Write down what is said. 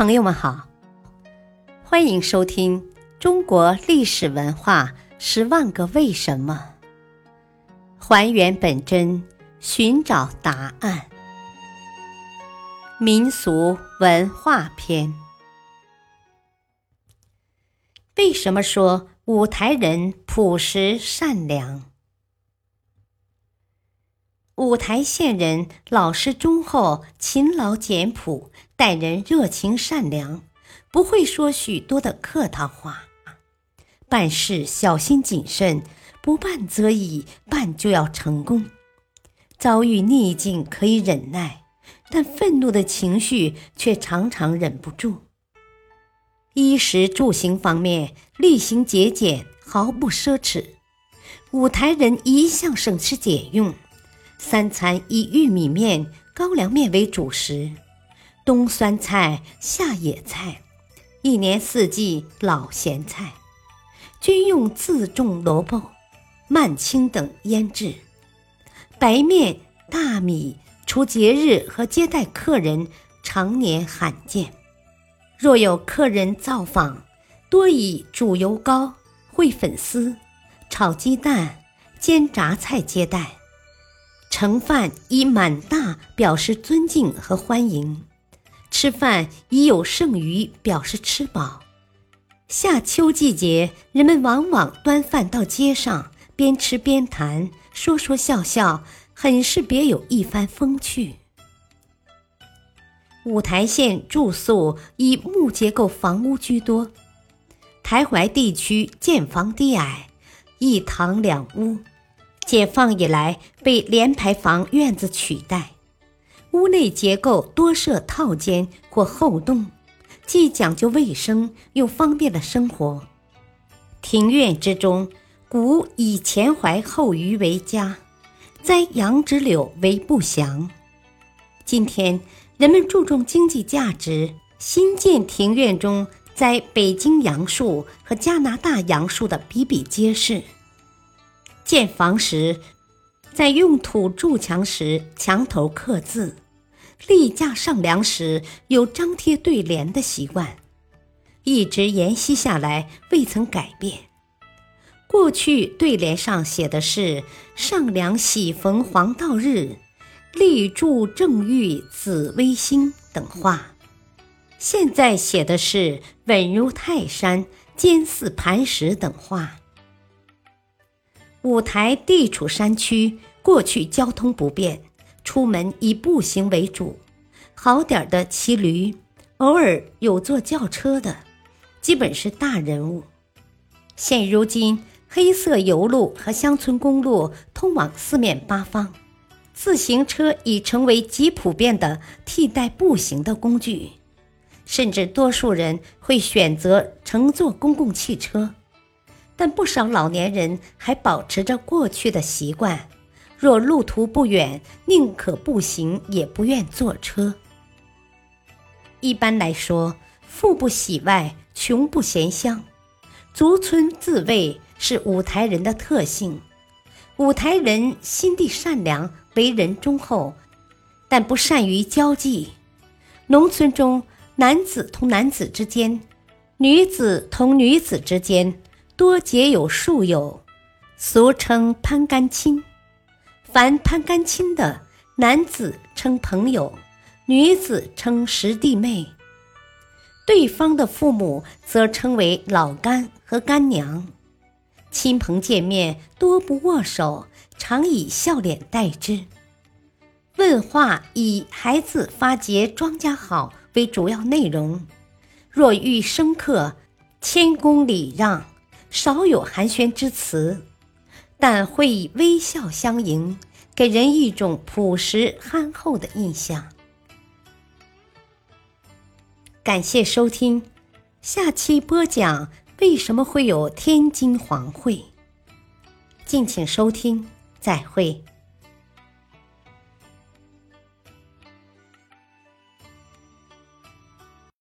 朋友们好，欢迎收听《中国历史文化十万个为什么》，还原本真，寻找答案。民俗文化篇：为什么说五台人朴实善良？五台县人老实忠厚、勤劳简朴，待人热情善良，不会说许多的客套话，办事小心谨慎，不办则已，办就要成功。遭遇逆境可以忍耐，但愤怒的情绪却常常忍不住。衣食住行方面厉行节俭，毫不奢侈。五台人一向省吃俭用。三餐以玉米面、高粱面为主食，冬酸菜，夏野菜，一年四季老咸菜，均用自种萝卜、蔓青等腌制。白面、大米，除节日和接待客人，常年罕见。若有客人造访，多以煮油糕、烩粉丝、炒鸡蛋、煎炸菜接待。盛饭以满大表示尊敬和欢迎，吃饭以有剩余表示吃饱。夏秋季节，人们往往端饭到街上，边吃边谈，说说笑笑，很是别有一番风趣。五台县住宿以木结构房屋居多，台怀地区建房低矮，一堂两屋。解放以来，被联排房院子取代。屋内结构多设套间或后洞，既讲究卫生，又方便了生活。庭院之中，古以前槐后余为佳，栽杨枝柳为不祥。今天人们注重经济价值，新建庭院中栽北京杨树和加拿大杨树的比比皆是。建房时，在用土筑墙时，墙头刻字；立架上梁时，有张贴对联的习惯，一直沿袭下来，未曾改变。过去对联上写的是“上梁喜逢黄道日，立柱正遇紫微星”等话，现在写的是“稳如泰山，坚似磐石”等话。五台地处山区，过去交通不便，出门以步行为主。好点的骑驴，偶尔有坐轿车的，基本是大人物。现如今，黑色油路和乡村公路通往四面八方，自行车已成为极普遍的替代步行的工具，甚至多数人会选择乘坐公共汽车。但不少老年人还保持着过去的习惯，若路途不远，宁可步行也不愿坐车。一般来说，富不喜外，穷不嫌乡，逐村自卫是五台人的特性。五台人心地善良，为人忠厚，但不善于交际。农村中，男子同男子之间，女子同女子之间。多结有数友，俗称攀干亲。凡攀干亲的，男子称朋友，女子称师弟妹。对方的父母则称为老干和干娘。亲朋见面多不握手，常以笑脸待之。问话以孩子发结庄稼好为主要内容。若遇生客，谦恭礼让。少有寒暄之词，但会以微笑相迎，给人一种朴实憨厚的印象。感谢收听，下期播讲为什么会有天津黄会。敬请收听，再会。